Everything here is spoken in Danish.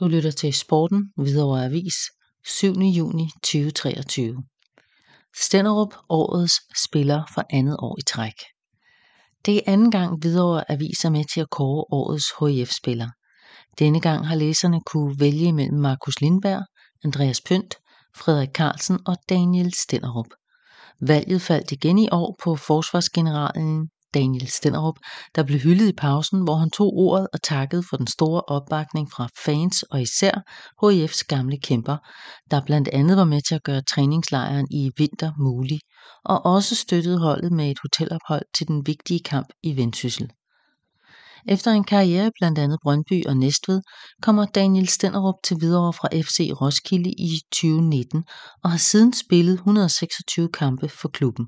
Du lytter til Sporten Hvidovre Avis 7. juni 2023. Stenderup årets spiller for andet år i træk. Det er anden gang Hvidovre Avis er med til at kåre årets HIF-spiller. Denne gang har læserne kunne vælge mellem Markus Lindberg, Andreas Pønt, Frederik Carlsen og Daniel Stenderup. Valget faldt igen i år på forsvarsgeneralen Daniel Stenderup, der blev hyldet i pausen, hvor han tog ordet og takkede for den store opbakning fra fans og især HIF's gamle kæmper, der blandt andet var med til at gøre træningslejren i vinter mulig, og også støttede holdet med et hotelophold til den vigtige kamp i Vendsyssel. Efter en karriere blandt andet Brøndby og Næstved, kommer Daniel Stenderup til videre fra FC Roskilde i 2019 og har siden spillet 126 kampe for klubben.